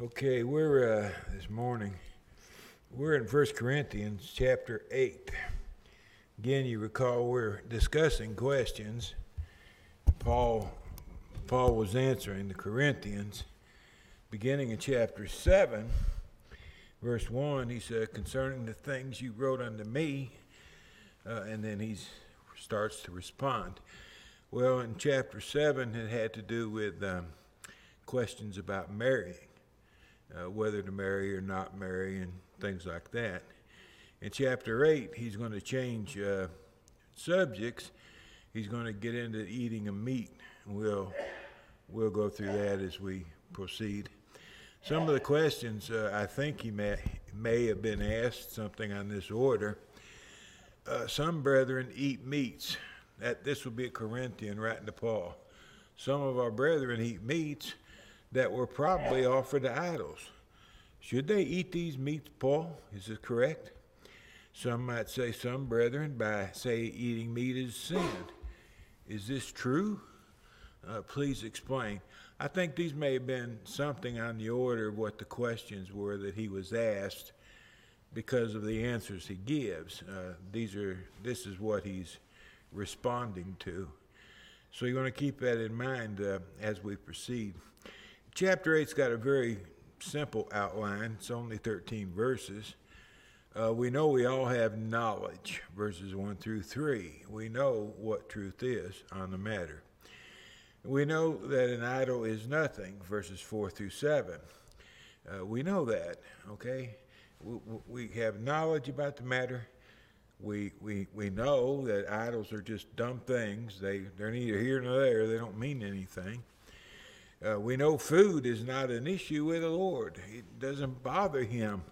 Okay, we're uh, this morning. We're in 1 Corinthians chapter 8. Again, you recall we're discussing questions. Paul Paul was answering the Corinthians beginning in chapter 7, verse 1. He said, Concerning the things you wrote unto me, uh, and then he starts to respond. Well, in chapter 7, it had to do with um, questions about marrying uh, whether to marry or not marry, and things like that. In chapter 8, he's going to change uh, subjects. He's going to get into eating of meat. We'll, we'll go through that as we proceed. Some of the questions uh, I think he may, may have been asked something on this order. Uh, some brethren eat meats. That this will be a Corinthian writing to Paul. Some of our brethren eat meats that were probably offered to idols. Should they eat these meats, Paul? Is this correct? Some might say, some brethren, by say eating meat is sin. Is this true? Uh, please explain. I think these may have been something on the order of what the questions were that he was asked because of the answers he gives. Uh, these are this is what he's responding to. So you want to keep that in mind uh, as we proceed. Chapter 8's got a very simple outline, it's only 13 verses. Uh, we know we all have knowledge, verses 1 through 3. We know what truth is on the matter. We know that an idol is nothing, verses 4 through 7. Uh, we know that, okay? We, we have knowledge about the matter. We, we, we know that idols are just dumb things. They, they're neither here nor there, they don't mean anything. Uh, we know food is not an issue with the Lord. It doesn't bother him,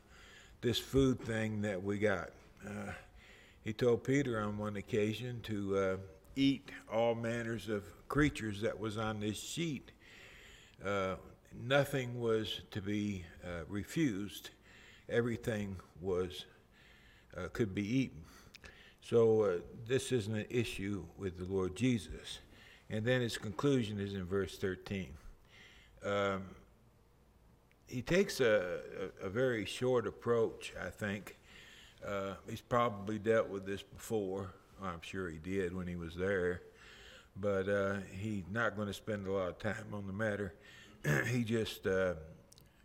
this food thing that we got. Uh, he told Peter on one occasion to uh, eat all manners of creatures that was on this sheet. Uh, nothing was to be uh, refused. Everything was uh, could be eaten. So this isn't an issue with the Lord Jesus. And then his conclusion is in verse 13 um, he takes a, a, a, very short approach, I think. Uh, he's probably dealt with this before. I'm sure he did when he was there. But uh, he's not going to spend a lot of time on the matter. he just uh,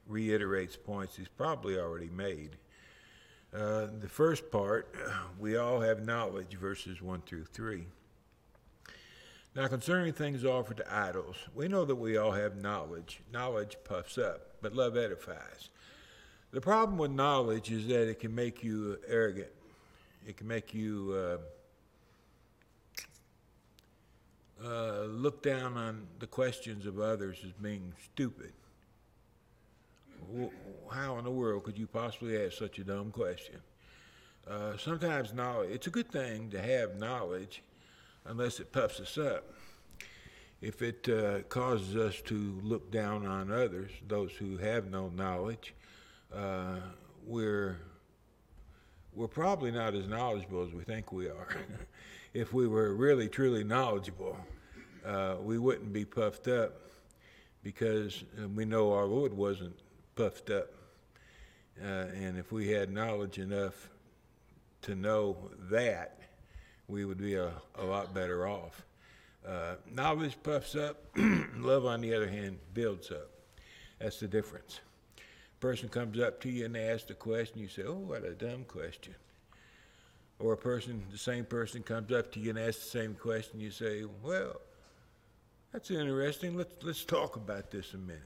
reiterates points he's probably already made. Uh, the first part, we all have knowledge, verses 1 through 3. Now, concerning things offered to idols, we know that we all have knowledge. Knowledge puffs up, but love edifies. The problem with knowledge is that it can make you arrogant. It can make you uh, uh, look down on the questions of others as being stupid. How in the world could you possibly ask such a dumb question? Uh, sometimes knowledge, it's a good thing to have knowledge unless it puffs us up. If it uh, causes us to look down on others, those who have no knowledge, uh, we're we're probably not as knowledgeable as we think we are. if we were really truly knowledgeable, uh, we wouldn't be puffed up because uh, we know our Lord wasn't puffed up. Uh, and if we had knowledge enough to know that, we would be a, a lot better off. Uh, knowledge puffs up, love, on the other hand, builds up. That's the difference. person comes up to you and they ask a question, you say, Oh, what a dumb question. Or a person, the same person comes up to you and asks the same question, you say, Well, that's interesting. Let's, let's talk about this a minute.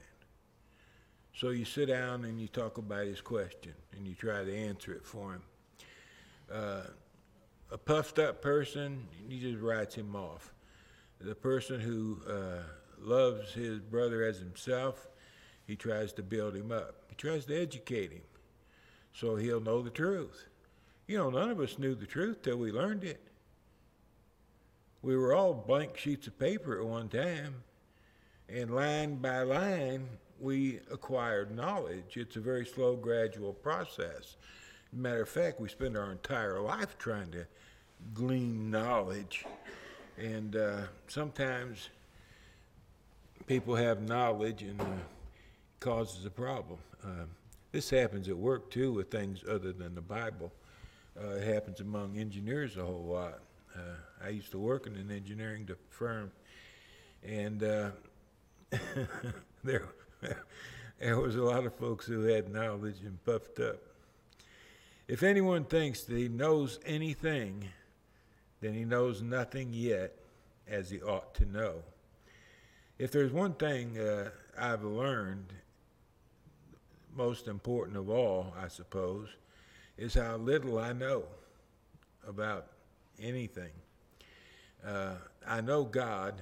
So you sit down and you talk about his question and you try to answer it for him. Uh, a puffed up person, he just writes him off. The person who uh, loves his brother as himself, he tries to build him up. He tries to educate him so he'll know the truth. You know, none of us knew the truth till we learned it. We were all blank sheets of paper at one time, and line by line, we acquired knowledge. It's a very slow, gradual process. Matter of fact, we spend our entire life trying to glean knowledge. And uh, sometimes people have knowledge and uh, causes a problem. Um, this happens at work too with things other than the Bible. Uh, it happens among engineers a whole lot. Uh, I used to work in an engineering firm, and uh, there, there was a lot of folks who had knowledge and puffed up. If anyone thinks that he knows anything, then he knows nothing yet as he ought to know. If there's one thing uh, I've learned, most important of all, I suppose, is how little I know about anything. Uh, I know God,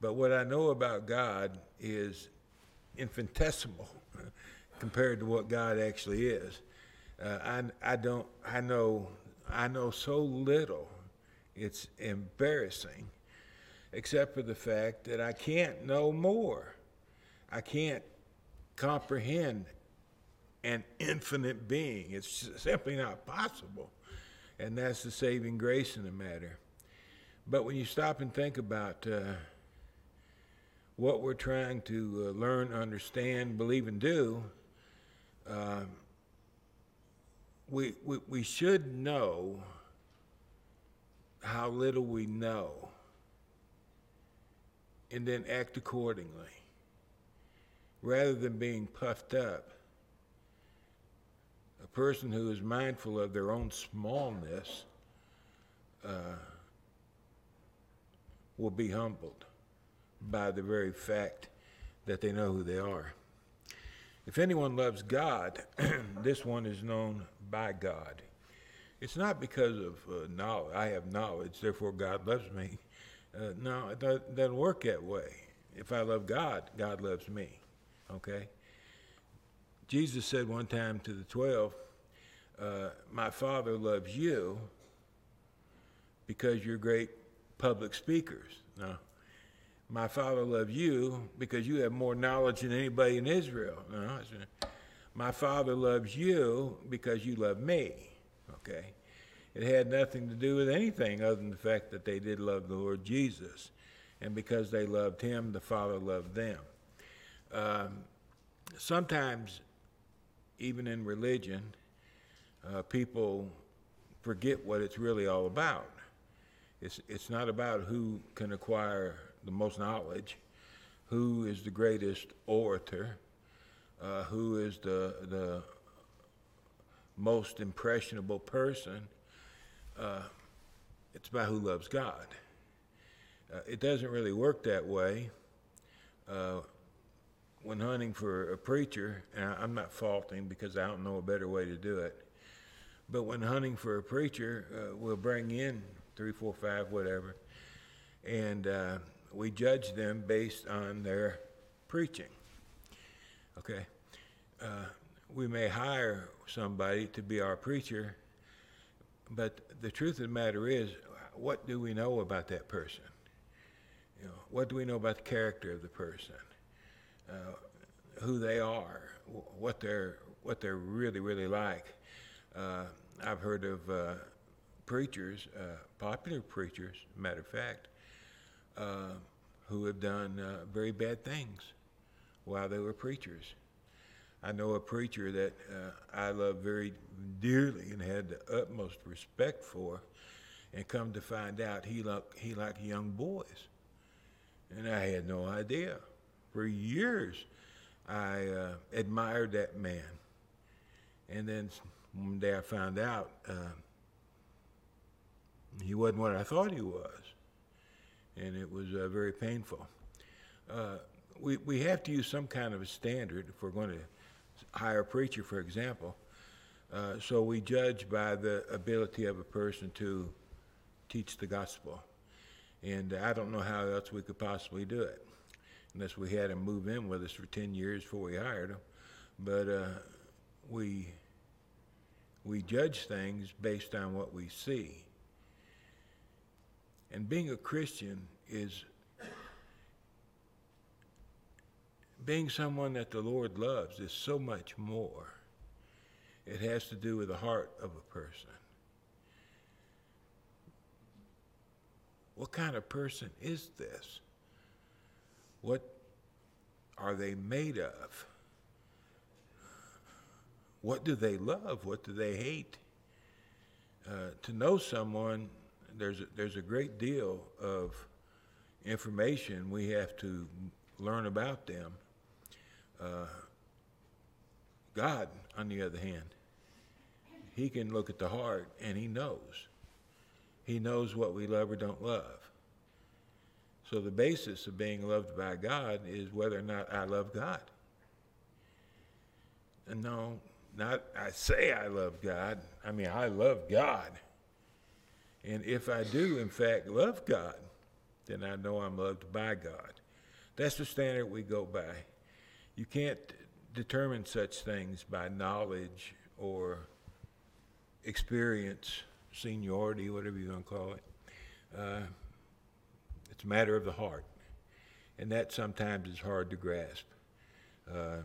but what I know about God is infinitesimal compared to what God actually is. Uh, I, I don't, I know, I know so little, it's embarrassing, except for the fact that I can't know more. I can't comprehend an infinite being. It's simply not possible. And that's the saving grace in the matter. But when you stop and think about uh, what we're trying to uh, learn, understand, believe, and do, uh, we, we, we should know how little we know and then act accordingly rather than being puffed up. A person who is mindful of their own smallness uh, will be humbled by the very fact that they know who they are. If anyone loves God, this one is known by God. It's not because of uh, knowledge. I have knowledge, therefore God loves me. Uh, no, it doesn't work that way. If I love God, God loves me. Okay? Jesus said one time to the 12, uh, My Father loves you because you're great public speakers. Now, my Father loves you because you have more knowledge than anybody in Israel. No, my Father loves you because you love me. Okay? It had nothing to do with anything other than the fact that they did love the Lord Jesus. And because they loved him, the Father loved them. Um, sometimes, even in religion, uh, people forget what it's really all about. It's, it's not about who can acquire the most knowledge, who is the greatest orator, uh, who is the, the most impressionable person. Uh, it's about who loves God. Uh, it doesn't really work that way. Uh, when hunting for a preacher, and I'm not faulting because I don't know a better way to do it, but when hunting for a preacher, uh, we'll bring in three, four, five, whatever, and uh, we judge them based on their preaching. Okay? Uh, we may hire somebody to be our preacher, but the truth of the matter is, what do we know about that person? You know, what do we know about the character of the person? Uh, who they are, what they're what they're really really like. Uh, I've heard of uh, preachers, uh, popular preachers, matter of fact, uh, who have done very bad things while they were preachers. I know a preacher that I love very dearly and had the utmost respect for, and come to find out he liked he liked young boys, and I had no idea for years, I uh, admired that man. And then one day I found out uh, he wasn't what I thought he was. And it was uh, very painful. Uh, we, we have to use some kind of a standard if we're going to hire a preacher, for example. Uh, so we judge by the ability of a person to teach the gospel. And I don't know how else we could possibly do it unless we had him move in with us for 10 years before we hired him. But uh, we, we judge things based on what we see. And being a Christian is being someone that the Lord loves is so much more. It has to do with the heart of a person. What kind of person is this? What are they made of? what do they love? What do they hate? Uh, to know someone, there's a, there's a great deal of information we have to learn about them. Uh, God, on the other hand, He can look at the heart and He knows. He knows what we love or don't love. So the basis of being loved by God is whether or not I love God. And no, not I say I love God. I mean, I love God. And if I do, in fact, love God, then I know I'm loved by God. That's the standard we go by. You can't determine such things by knowledge or experience, seniority, whatever you're going to call it. Uh, it's a matter of the heart. And that sometimes is hard to grasp. Uh,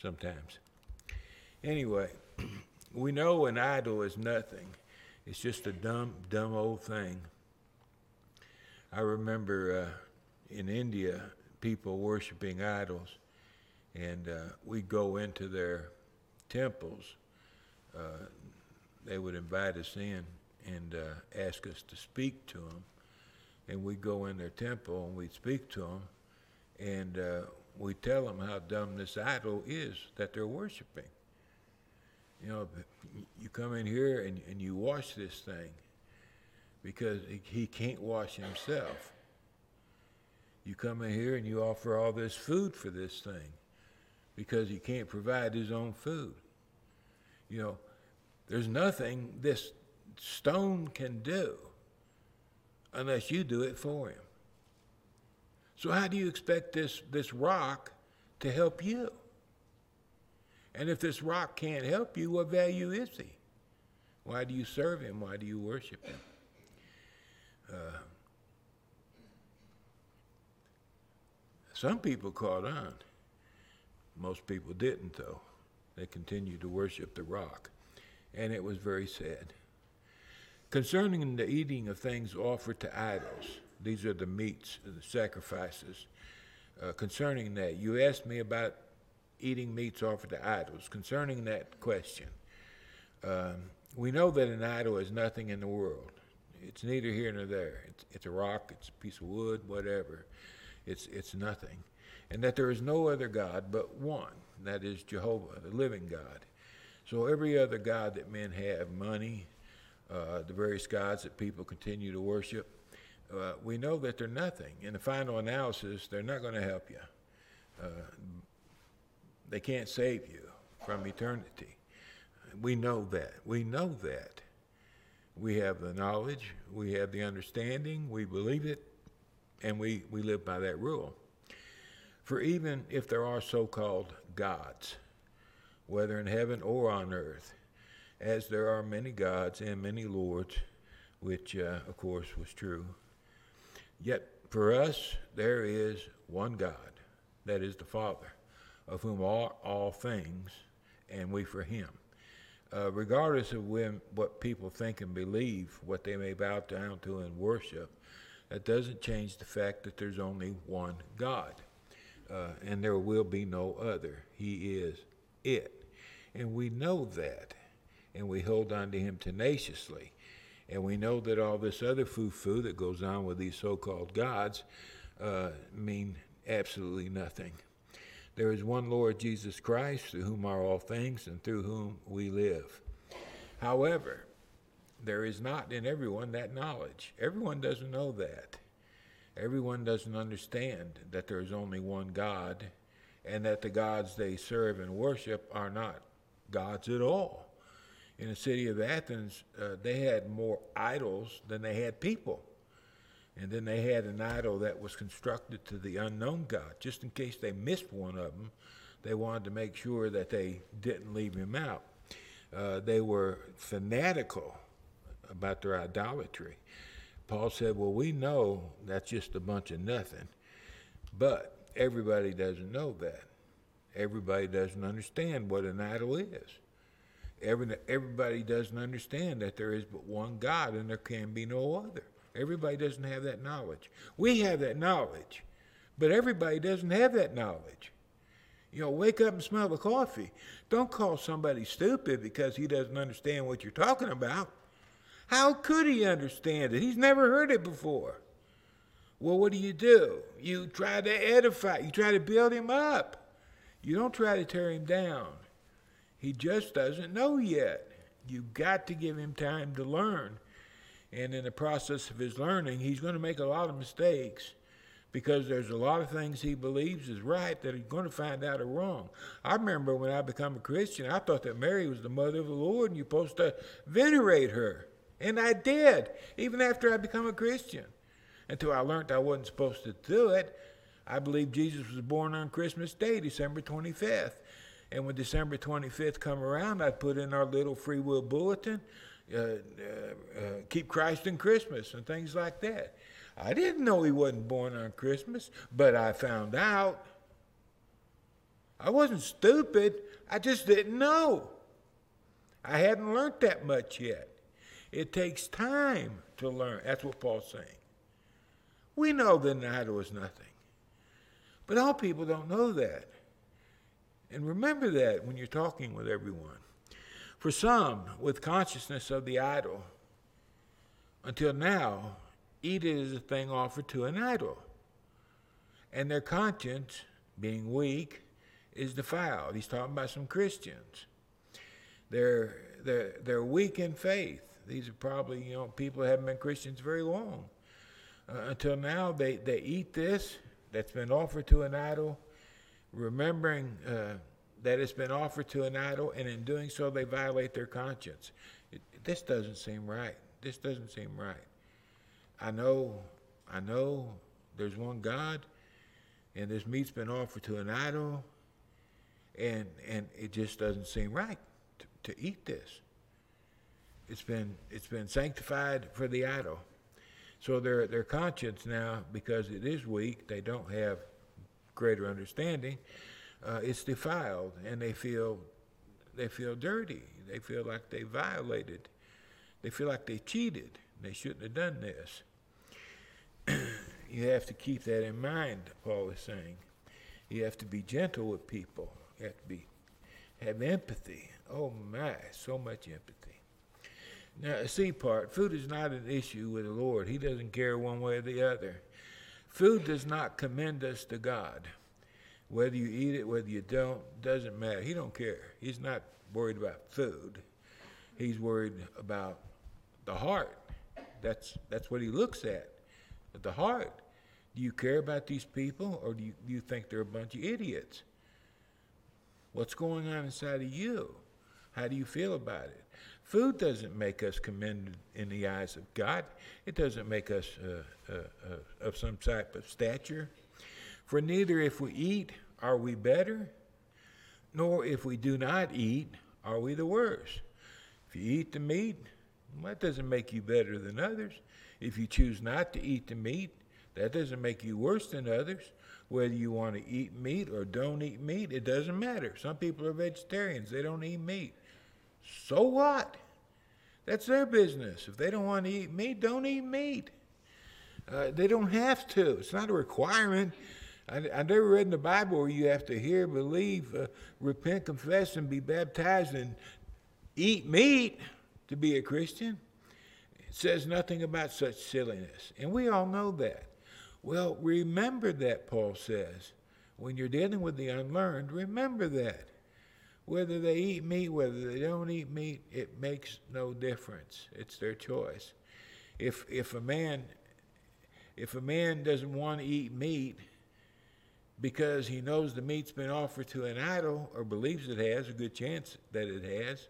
sometimes. Anyway, we know an idol is nothing. It's just a dumb, dumb old thing. I remember uh, in India, people worshiping idols, and uh, we'd go into their temples. Uh, they would invite us in and uh, ask us to speak to them. And we'd go in their temple and we'd speak to them, and uh, we'd tell them how dumb this idol is that they're worshiping you know, you come in here and, and you wash this thing because he can't wash himself. You come in here and you offer all this food for this thing because he can't provide his own food. You know, there's nothing this stone can do unless you do it for him. So how do you expect this, this rock to help you? And if this rock can't help you, what value is he? Why do you serve him? Why do you worship him? Uh, some people caught on. Most people didn't, though. They continued to worship the rock. And it was very sad. Concerning the eating of things offered to idols, these are the meats, the sacrifices. Uh, concerning that, you asked me about eating meats offered to idols. Concerning that question, um, we know that an idol is nothing in the world. It's neither here nor there. It's, it's a rock, it's a piece of wood, whatever. It's, it's nothing. And that there is no other God but one, that is Jehovah, the living God. So every other God that men have, money, uh, the various gods that people continue to worship, uh, we know that they're nothing. In the final analysis, they're not going to help you. Uh, they can't save you from eternity. We know that. We know that. We have the knowledge, we have the understanding, we believe it, and we, we live by that rule. For even if there are so called gods, whether in heaven or on earth, as there are many gods and many lords, which uh, of course was true, yet for us there is one God, that is the Father of whom are all things, and we for him. Uh, regardless of when, what people think and believe, what they may bow down to and worship, that doesn't change the fact that there's only one God, uh, and there will be no other. He is it. And we know that, and we hold on to him tenaciously. And we know that all this other foo-foo that goes on with these so-called gods uh, mean absolutely nothing. There is one Lord Jesus Christ, through whom are all things, and through whom we live. However, there is not in everyone that knowledge. Everyone doesn't know that. Everyone doesn't understand that there is only one God and that the gods they serve and worship are not gods at all. In the city of Athens, uh, they had more idols than they had people. And then they had an idol that was constructed to the unknown God. Just in case they missed one of them, they wanted to make sure that they didn't leave him out. Uh, they were fanatical about their idolatry. Paul said, Well, we know that's just a bunch of nothing. But everybody doesn't know that. Everybody doesn't understand what an idol is. Every, everybody doesn't understand that there is but one God and there can be no other. Everybody doesn't have that knowledge. We have that knowledge, but everybody doesn't have that knowledge. You know, wake up and smell the coffee. Don't call somebody stupid because he doesn't understand what you're talking about. How could he understand it? He's never heard it before. Well, what do you do? You try to edify, you try to build him up. You don't try to tear him down. He just doesn't know yet. You've got to give him time to learn. And in the process of his learning, he's going to make a lot of mistakes because there's a lot of things he believes is right that he's going to find out are wrong. I remember when I became a Christian, I thought that Mary was the mother of the Lord and you're supposed to venerate her. And I did, even after I became a Christian. Until I learned I wasn't supposed to do it. I believe Jesus was born on Christmas Day, December 25th. And when December 25th come around, I'd put in our little free will bulletin, uh, uh, uh, keep Christ in Christmas and things like that. I didn't know he wasn't born on Christmas, but I found out. I wasn't stupid, I just didn't know. I hadn't learned that much yet. It takes time to learn. That's what Paul's saying. We know the night was nothing. But all people don't know that. And remember that when you're talking with everyone. For some, with consciousness of the idol, until now, eat it as a thing offered to an idol. And their conscience, being weak, is defiled. He's talking about some Christians. They're, they're, they're weak in faith. These are probably, you know, people that haven't been Christians very long. Uh, until now, they, they eat this that's been offered to an idol remembering uh, that it's been offered to an idol, and in doing so, they violate their conscience. It, this doesn't seem right. This doesn't seem right. I know, I know there's one God, and this meat's been offered to an idol, and and it just doesn't seem right to, to eat this. It's been it's been sanctified for the idol. So their their conscience now, because it is weak, they don't have greater understanding, uh, it's defiled, and they feel they feel dirty. They feel like they violated. They feel like they cheated. They shouldn't have done this. you have to keep that in mind. Paul is saying, you have to be gentle with people. You have to be have empathy. Oh my, so much empathy. Now, C part, food is not an issue with the Lord. He doesn't care one way or the other. Food does not commend us to God. Whether you eat it, whether you don't, doesn't matter. He don't care. He's not worried about food. He's worried about the heart. That's that's what he looks at. The heart. Do you care about these people or do you, do you think they're a bunch of idiots? What's going on inside of you? How do you feel about it? Food doesn't make us commended in the eyes of God. It doesn't make us uh, uh, uh, of some type of stature. For neither if we eat are we better, nor if we do not eat are we the worse. If you eat the meat, that doesn't make you better than others. If you choose not to eat the meat, that doesn't make you worse than others. Whether you want to eat meat or don't eat meat, it doesn't matter. Some people are vegetarians, they don't eat meat. So what? That's their business. If they don't want to eat meat, don't eat meat. Uh, they don't have to. It's not a requirement. I, I never read in the Bible where you have to hear, believe, uh, repent, confess, and be baptized and eat meat to be a Christian. It says nothing about such silliness. And we all know that. Well, remember that, Paul says. When you're dealing with the unlearned, remember that. Whether they eat meat, whether they don't eat meat, it makes no difference. It's their choice. If if a man if a man doesn't want to eat meat because he knows the meat's been offered to an idol or believes it has, a good chance that it has,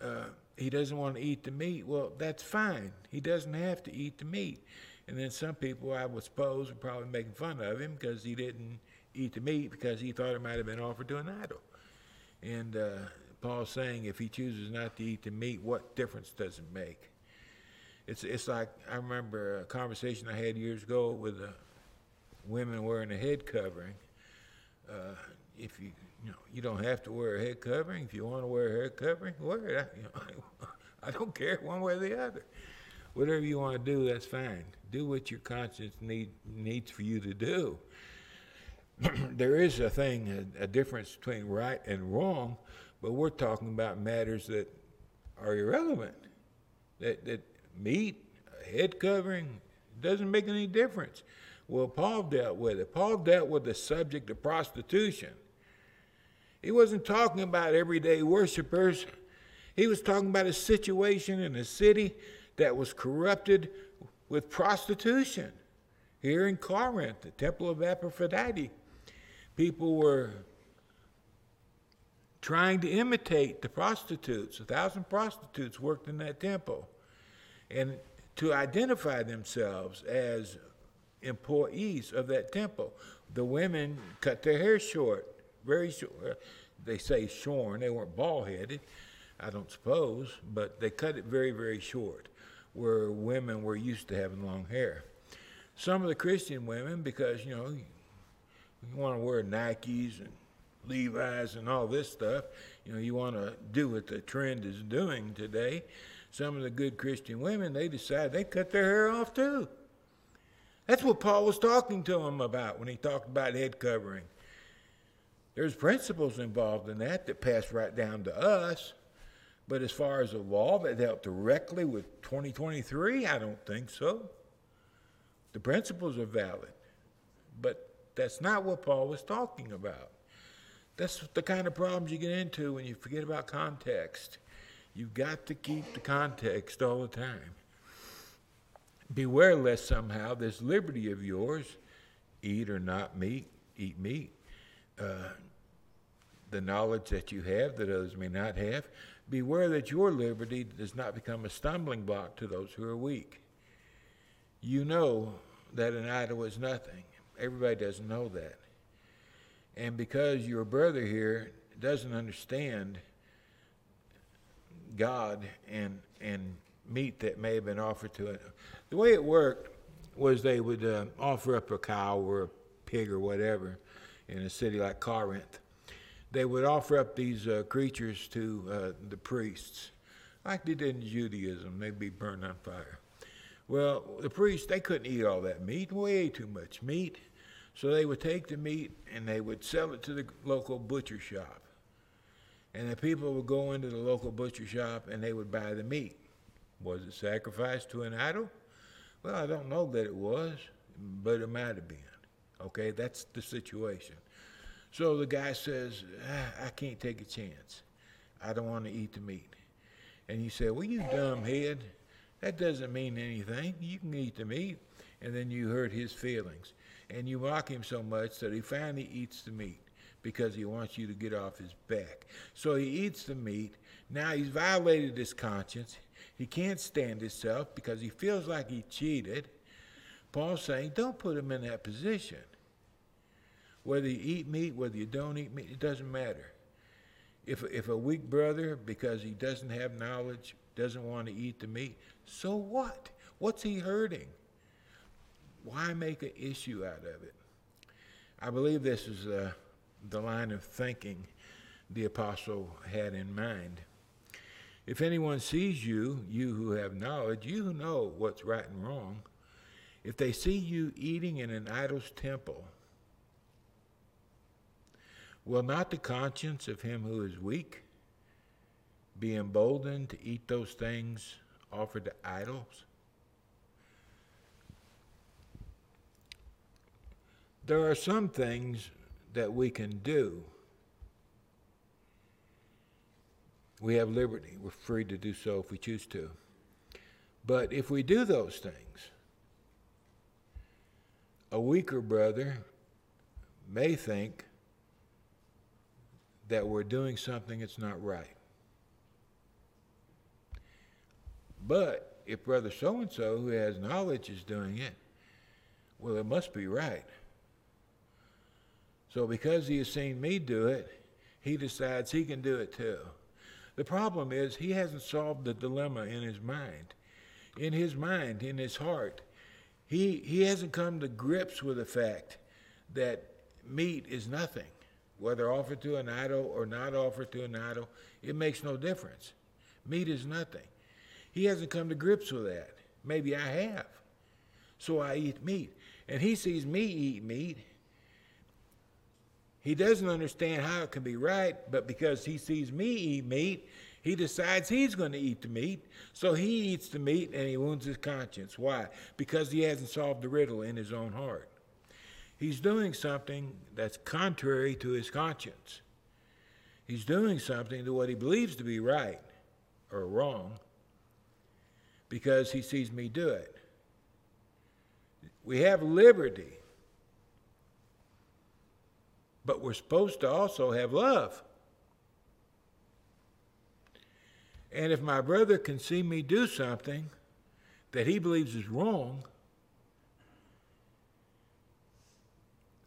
uh, he doesn't want to eat the meat. Well, that's fine. He doesn't have to eat the meat. And then some people, I would suppose, are probably making fun of him because he didn't eat the meat because he thought it might have been offered to an idol. And uh, Paul's saying if he chooses not to eat the meat, what difference does it make? It's, it's like I remember a conversation I had years ago with uh, women wearing a head covering. Uh, if you you know you don't have to wear a head covering. If you want to wear a head covering, wear it. You know, I don't care one way or the other. Whatever you want to do, that's fine. Do what your conscience need, needs for you to do. there is a thing, a, a difference between right and wrong, but we're talking about matters that are irrelevant. That, that meat, head covering, doesn't make any difference. Well, Paul dealt with it. Paul dealt with the subject of prostitution. He wasn't talking about everyday worshipers. He was talking about a situation in a city that was corrupted with prostitution. Here in Corinth, the temple of Aphrodite, people were trying to imitate the prostitutes. A thousand prostitutes worked in that temple. And to identify themselves as employees of that temple, the women cut their hair short, very short. Uh, they say shorn, they weren't bald headed, I don't suppose, but they cut it very, very short, where women were used to having long hair. Some of the Christian women, because, you know, you, want to wear Nikes and Levi's and all this stuff. You know, you want to do what the trend is doing today. Some of the good Christian women, they decide they cut their hair off too. That's what Paul was talking to them about when he talked about head covering. There's principles involved in that that pass right down to us. But as far as a law that dealt directly with 2023, I don't think so. The principles are valid. But that's not what Paul was talking about. That's the kind of problems you get into when you forget about context. You've got to keep the context all the time. Beware lest somehow this liberty of yours, eat or not meat, eat meat, uh, the knowledge that you have that others may not have, beware that your liberty does not become a stumbling block to those who are weak. You know that an idol is nothing. Everybody doesn't know that. And because your brother here doesn't understand God and and meat that may have been offered to it, the way it worked was they would uh, offer up a cow or a pig or whatever in a city like Corinth. They would offer up these uh, creatures to uh, the priests, like they did in Judaism. They'd be burned on fire. Well, the priests, they couldn't eat all that meat, way too much meat. So they would take the meat and they would sell it to the local butcher shop. And the people would go into the local butcher shop and they would buy the meat. Was it sacrificed to an idol? Well, I don't know that it was, but it might have been. Okay, that's the situation. So the guy says, ah, I can't take a chance. I don't want to eat the meat. And you say, Well, you dumb head. That doesn't mean anything. You can eat the meat. And then you hurt his feelings and you mock him so much that he finally eats the meat because he wants you to get off his back. So he eats the meat. Now he's violated his conscience. He can't stand himself because he feels like he cheated. Paul's saying, don't put him in that position. Whether you eat meat, whether you don't eat meat, it doesn't matter. If, if a weak brother, because he doesn't have knowledge, doesn't want to eat the meat, so what? What's he hurting? Why make an issue out of it? I believe this is uh, the line of thinking the apostle had in mind. If anyone sees you, you who have knowledge, you who know what's right and wrong, if they see you eating in an idol's temple, will not the conscience of him who is weak be emboldened to eat those things offered to idols? There are some things that we can do. We have liberty. We're free to do so if we choose to. But if we do those things, a weaker brother may think that we're doing something that's not right. But if brother so and so who has knowledge is doing it, well, it must be right. So because he has seen me do it, he decides he can do it too. The problem is he hasn't solved the dilemma in his mind. In his mind, in his heart, he, he hasn't come to grips with the fact that meat is nothing. Whether offered to an idol or not offered to an idol, it makes no difference. Meat is nothing. He hasn't come to grips with that. Maybe I have. So I eat meat. And he sees me eat meat, He doesn't understand how it can be right, but because he sees me eat meat, he decides he's going to eat the meat. So he eats the meat and he wounds his conscience. Why? Because he hasn't solved the riddle in his own heart. He's doing something that's contrary to his conscience. He's doing something to what he believes to be right or wrong because he sees me do it. We have liberty, but we're supposed to also have love. And if my brother can see me do something that he believes is wrong,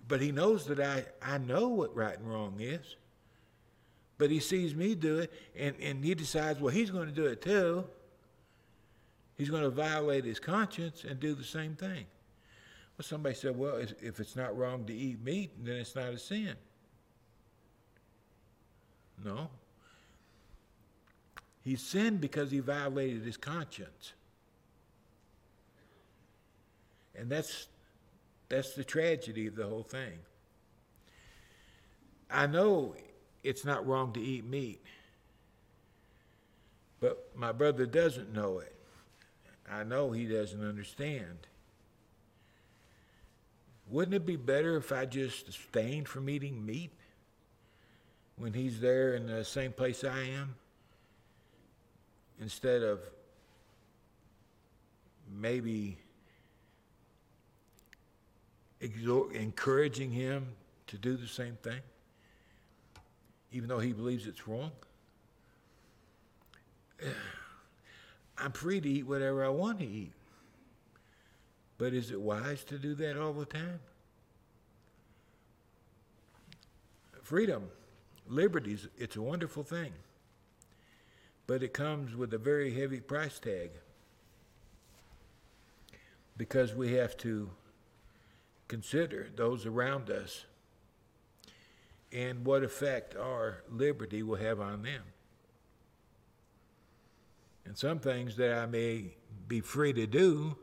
but he knows that I, I know what right and wrong is, but he sees me do it and, and he decides, well, he's going to do it too. He's going to violate his conscience and do the same thing. Well, somebody said, well, if it's not wrong to eat meat, then it's not a sin. No, he sinned because he violated his conscience. And that's, that's the tragedy of the whole thing. I know it's not wrong to eat meat, but my brother doesn't know it. I know he doesn't understand. Wouldn't it be better if I just abstained from eating meat when he's there in the same place I am? instead of maybe exhort, encouraging him to do the same thing, even though he believes it's wrong. I'm free to eat whatever I want to eat. But is it wise to do that all the time? Freedom, liberty, it's a wonderful thing but it comes with a very heavy price tag because we have to consider those around us and what effect our liberty will have on them. And some things that I may be free to do,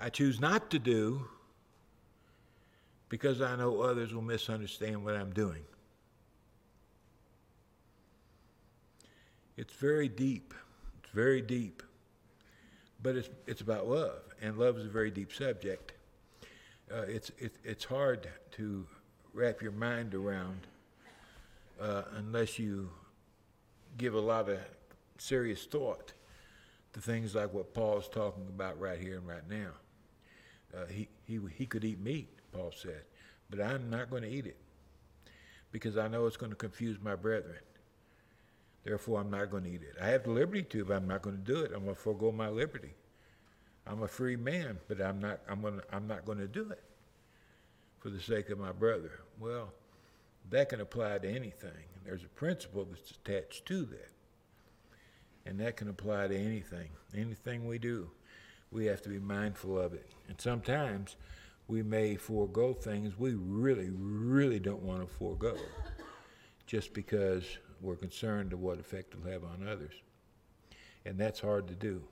I choose not to do because I know others will misunderstand what I'm doing. It's very deep. It's very deep. But it's, it's about love, and love is a very deep subject. Uh, it's, it, it's hard to wrap your mind around uh, unless you give a lot of serious thought to things like what Paul's talking about right here and right now. Uh, he, he, he could eat meat, Paul said, but I'm not going to eat it because I know it's going to confuse my brethren. Therefore, I'm not going to eat it. I have the liberty to, but I'm not going to do it. I'm going to forego my liberty. I'm a free man, but I'm not. I'm. To, I'm not going to do it for the sake of my brother. Well, that can apply to anything. There's a principle that's attached to that, and that can apply to anything. Anything we do, we have to be mindful of it. And sometimes we may forego things we really, really don't want to forego, just because we're concerned of what effect it'll have on others. And that's hard to do.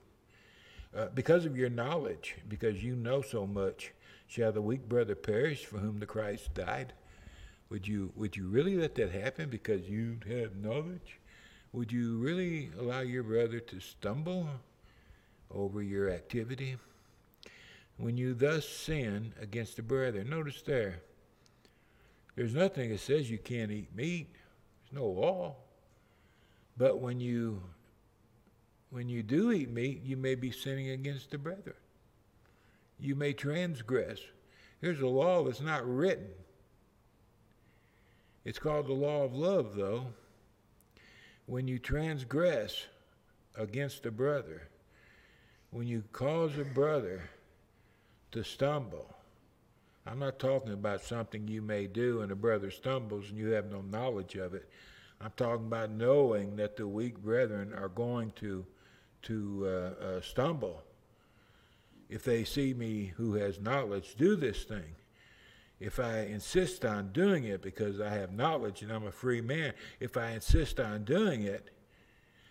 Uh, because of your knowledge, because you know so much, shall the weak brother perish for whom the Christ died? Would you, would you really let that happen because you have knowledge? Would you really allow your brother to stumble over your activity? When you thus sin against a brother, notice there, there's nothing that says you can't eat meat. There's no law. But when you when you do eat meat, you may be sinning against the brother. You may transgress. Here's a law that's not written. It's called the law of love, though. When you transgress against a brother, when you cause a brother to stumble, I'm not talking about something you may do and a brother stumbles and you have no knowledge of it. I'm talking about knowing that the weak brethren are going to to uh, uh, stumble if they see me who has knowledge do this thing. If I insist on doing it because I have knowledge and I'm a free man, if I insist on doing it,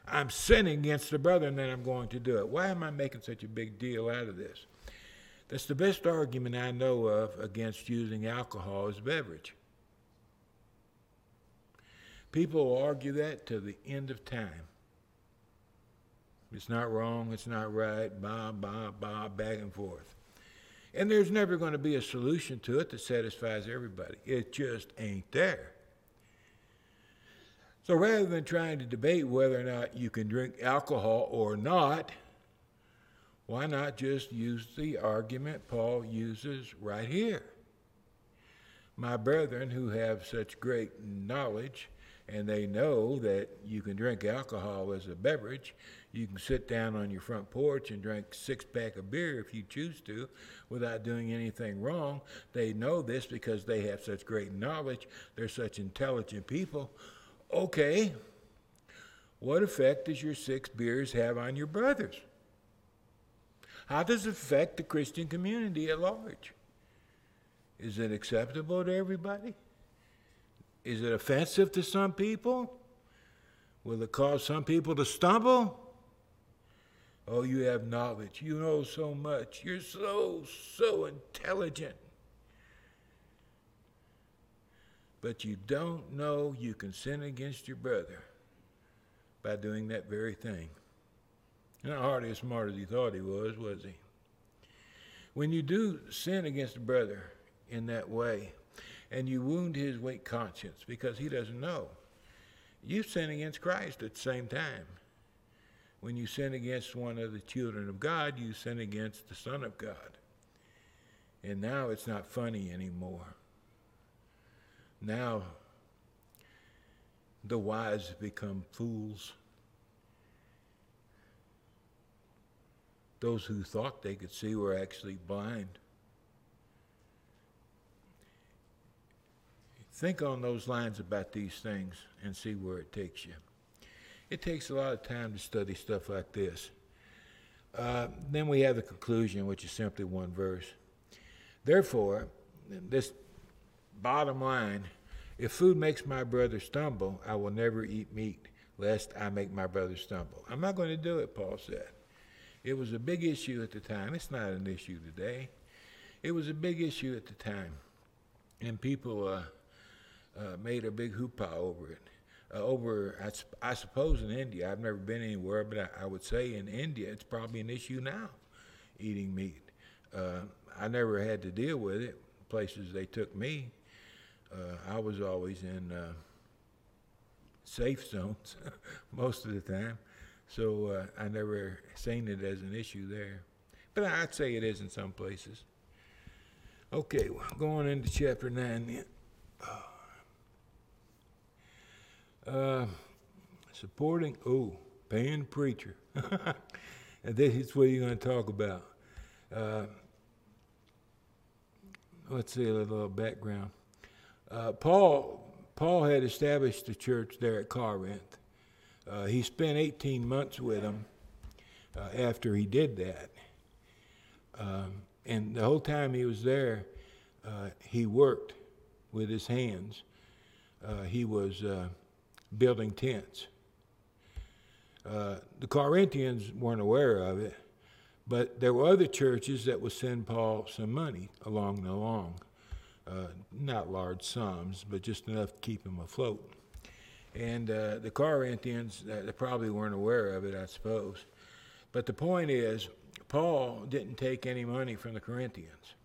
I'm sinning against the brother and then I'm going to do it. Why am I making such a big deal out of this? That's the best argument I know of against using alcohol as a beverage. People will argue that to the end of time. It's not wrong, it's not right, blah, blah, blah, back and forth. And there's never going to be a solution to it that satisfies everybody. It just ain't there. So rather than trying to debate whether or not you can drink alcohol or not, why not just use the argument Paul uses right here? My brethren who have such great knowledge and they know that you can drink alcohol as a beverage. You can sit down on your front porch and drink six pack of beer if you choose to without doing anything wrong. They know this because they have such great knowledge. They're such intelligent people. Okay, what effect does your six beers have on your brothers? How does it affect the Christian community at large? Is it acceptable to everybody? Is it offensive to some people? Will it cause some people to stumble? Oh, you have knowledge. You know so much. You're so, so intelligent. But you don't know you can sin against your brother by doing that very thing. Not hardly as smart as he thought he was, was he? When you do sin against a brother in that way, and you wound his weak conscience because he doesn't know. You sin against Christ at the same time. When you sin against one of the children of God, you sin against the Son of God. And now it's not funny anymore. Now the wise become fools. Those who thought they could see were actually blind. Think on those lines about these things and see where it takes you. It takes a lot of time to study stuff like this. Uh, then we have the conclusion, which is simply one verse. Therefore, this bottom line if food makes my brother stumble, I will never eat meat, lest I make my brother stumble. I'm not going to do it, Paul said. It was a big issue at the time. It's not an issue today. It was a big issue at the time. And people uh, uh, made a big hoopah over it. Uh, over, I, I, suppose, in India. I've never been anywhere, but I, I, would say in India it's probably an issue now, eating meat. Uh, I never had to deal with it. Places they took me, uh, I was always in uh, safe zones most of the time, so uh, I never seen it as an issue there. But I'd say it is in some places. Okay, well, going into chapter 9 then. Uh, supporting, oh, paying preacher. and this is what you're going to talk about. Uh, let's see a little background. Uh, Paul, Paul had established a church there at Corinth. Uh, he spent 18 months with them uh, after he did that. Um, and the whole time he was there, uh, he worked with his hands. Uh, he was building tents. Uh, the Corinthians weren't aware of it, but there were other churches that would send Paul some money along the long. Uh, not large sums, but just enough to keep him afloat. And uh, the Corinthians, uh, they probably weren't aware of it, I suppose. But the point is, Paul didn't take any money from the Corinthians.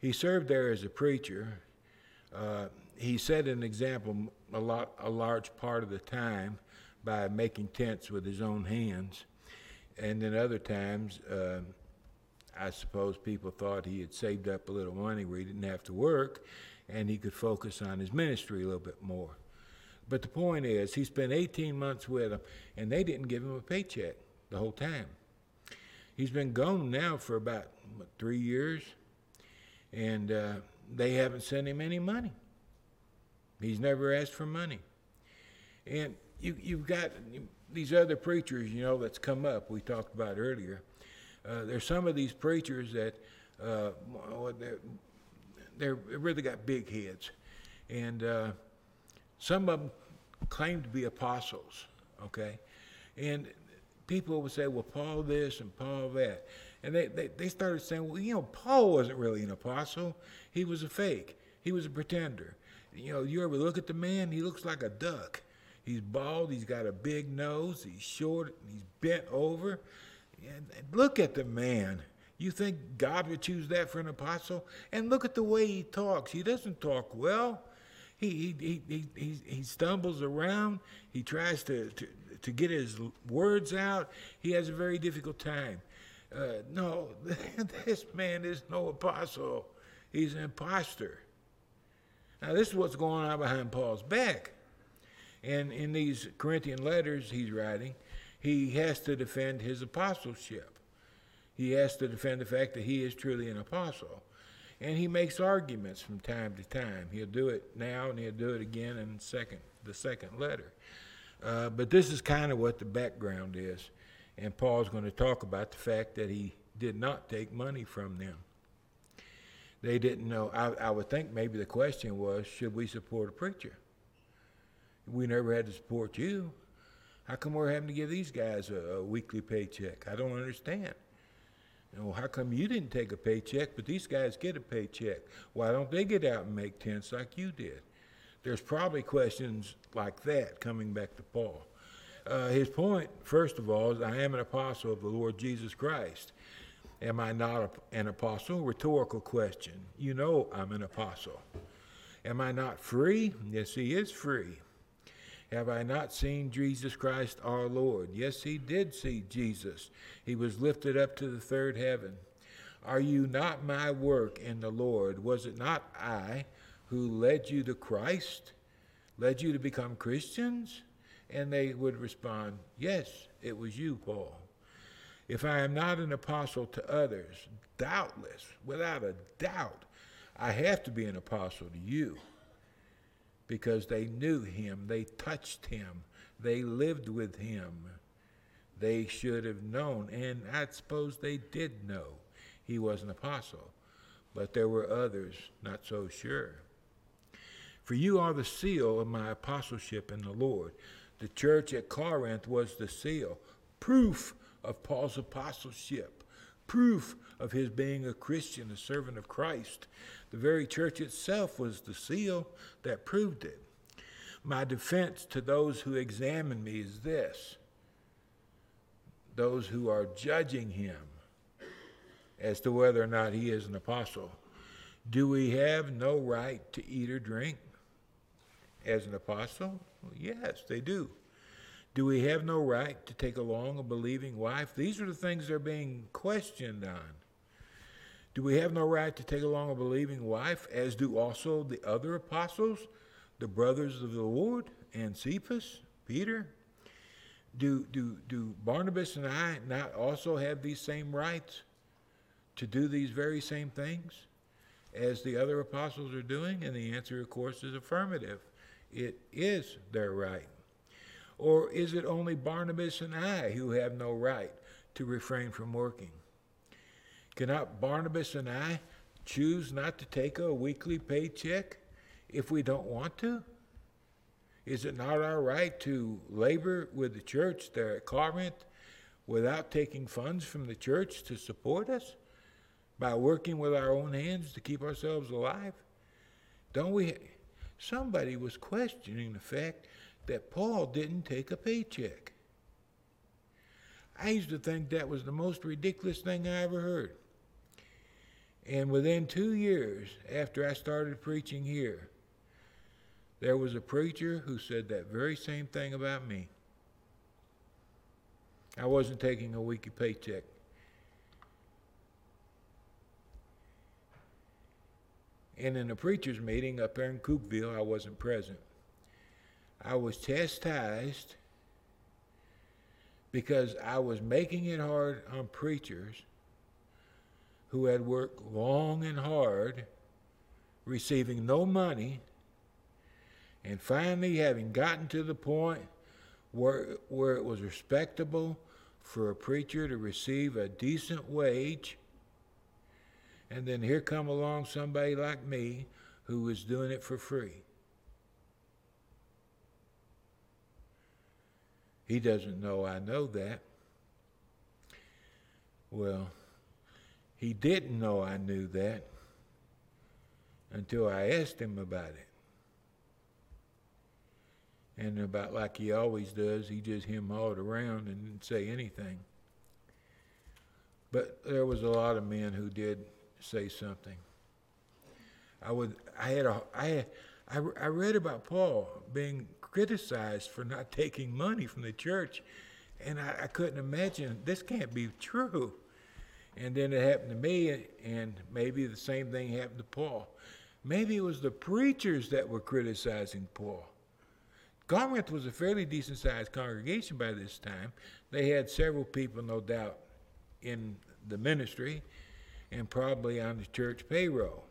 He served there as a preacher. Uh, he set an example a lot, a large part of the time by making tents with his own hands, and then other times, uh, I suppose people thought he had saved up a little money where he didn't have to work, and he could focus on his ministry a little bit more. But the point is, he spent 18 months with them, and they didn't give him a paycheck the whole time. He's been gone now for about what, three years, and uh, they haven't sent him any money. He's never asked for money. And you, you've got these other preachers, you know, that's come up, we talked about earlier. Uh, there's some of these preachers that uh, they're, they're really got big heads. And uh, some of them claim to be apostles, okay? And people would say, well, Paul this and Paul that. And they, they, they started saying, well, you know, Paul wasn't really an apostle. He was a fake. He was a pretender. You know, you ever look at the man? He looks like a duck. He's bald. He's got a big nose. He's short. He's bent over. And look at the man. You think God would choose that for an apostle? And look at the way he talks. He doesn't talk well. He, he, he, he, he stumbles around. He tries to, to, to get his words out. He has a very difficult time. Uh, no, this man is no apostle. He's an impostor. Now, this is what's going on behind Paul's back. And in these Corinthian letters he's writing, he has to defend his apostleship. He has to defend the fact that he is truly an apostle. And he makes arguments from time to time. He'll do it now and he'll do it again in second, the second letter. Uh, but this is kind of what the background is. And Paul's going to talk about the fact that he did not take money from them. They didn't know. I, I would think maybe the question was should we support a preacher? We never had to support you. How come we're having to give these guys a, a weekly paycheck? I don't understand. You how come you didn't take a paycheck, but these guys get a paycheck? Why don't they get out and make tents like you did? There's probably questions like that coming back to Paul. Uh, his point, first of all, is I am an apostle of the Lord Jesus Christ. Am I not an apostle? Rhetorical question. You know I'm an apostle. Am I not free? Yes, he is free. Have I not seen Jesus Christ our Lord? Yes, he did see Jesus. He was lifted up to the third heaven. Are you not my work in the Lord? Was it not I who led you to Christ, led you to become Christians? And they would respond, Yes, it was you, Paul. If I am not an apostle to others, doubtless, without a doubt, I have to be an apostle to you because they knew him, they touched him, they lived with him. They should have known, and I suppose they did know he was an apostle, but there were others not so sure. For you are the seal of my apostleship in the Lord. The church at Corinth was the seal, proof of Paul's apostleship, proof of his being a Christian, a servant of Christ. The very church itself was the seal that proved it. My defense to those who examine me is this those who are judging him as to whether or not he is an apostle. Do we have no right to eat or drink as an apostle? Well, yes, they do. Do we have no right to take along a believing wife? These are the things they're being questioned on. Do we have no right to take along a believing wife, as do also the other apostles, the brothers of the Lord, and Cephas, Peter? Do, do, do Barnabas and I not also have these same rights to do these very same things as the other apostles are doing? And the answer, of course, is affirmative. It is their right. Or is it only Barnabas and I who have no right to refrain from working? Cannot Barnabas and I choose not to take a weekly paycheck if we don't want to? Is it not our right to labor with the church there at Corinth without taking funds from the church to support us by working with our own hands to keep ourselves alive? Don't we? Somebody was questioning the fact that Paul didn't take a paycheck. I used to think that was the most ridiculous thing I ever heard. And within two years after I started preaching here, there was a preacher who said that very same thing about me. I wasn't taking a weekly paycheck. And in a preacher's meeting up there in Cookeville, I wasn't present. I was chastised because I was making it hard on preachers who had worked long and hard, receiving no money, and finally having gotten to the point where, where it was respectable for a preacher to receive a decent wage, and then here come along somebody like me who was doing it for free. He doesn't know I know that. Well, He didn't know I knew that until I asked him about it. And about like he always does, he just him hauled around and didn't say anything. But there was a lot of men who did say something. I would, I had a, I, had, I, I read about Paul being criticized for not taking money from the church, and I, I couldn't imagine this can't be true. And then it happened to me, and maybe the same thing happened to Paul. Maybe it was the preachers that were criticizing Paul. Corinth was a fairly decent sized congregation by this time. They had several people, no doubt, in the ministry and probably on the church payroll.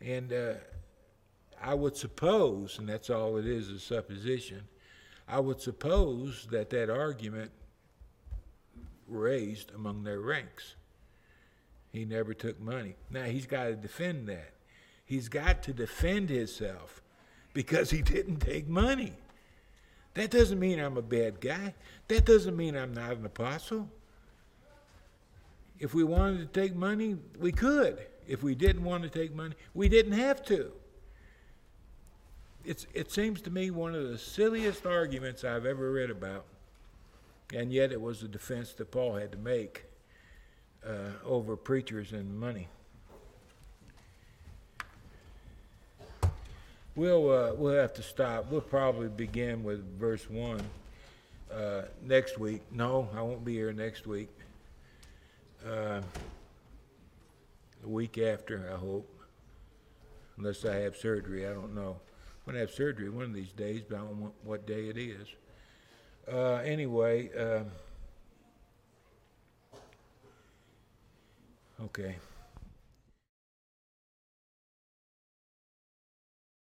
And uh, I would suppose, and that's all it is, a supposition, I would suppose that that argument raised among their ranks. He never took money. Now he's got to defend that. He's got to defend himself because he didn't take money. That doesn't mean I'm a bad guy. That doesn't mean I'm not an apostle. If we wanted to take money, we could. If we didn't want to take money, we didn't have to. It's, it seems to me one of the silliest arguments I've ever read about, and yet it was the defense that Paul had to make uh, over preachers and money. We'll, uh, we'll have to stop. We'll probably begin with verse 1 uh, next week. No, I won't be here next week. Uh, the week after, I hope. Unless I have surgery, I don't know. I'm to have surgery one of these days, but I don't know what day it is. Uh, anyway, uh, okay.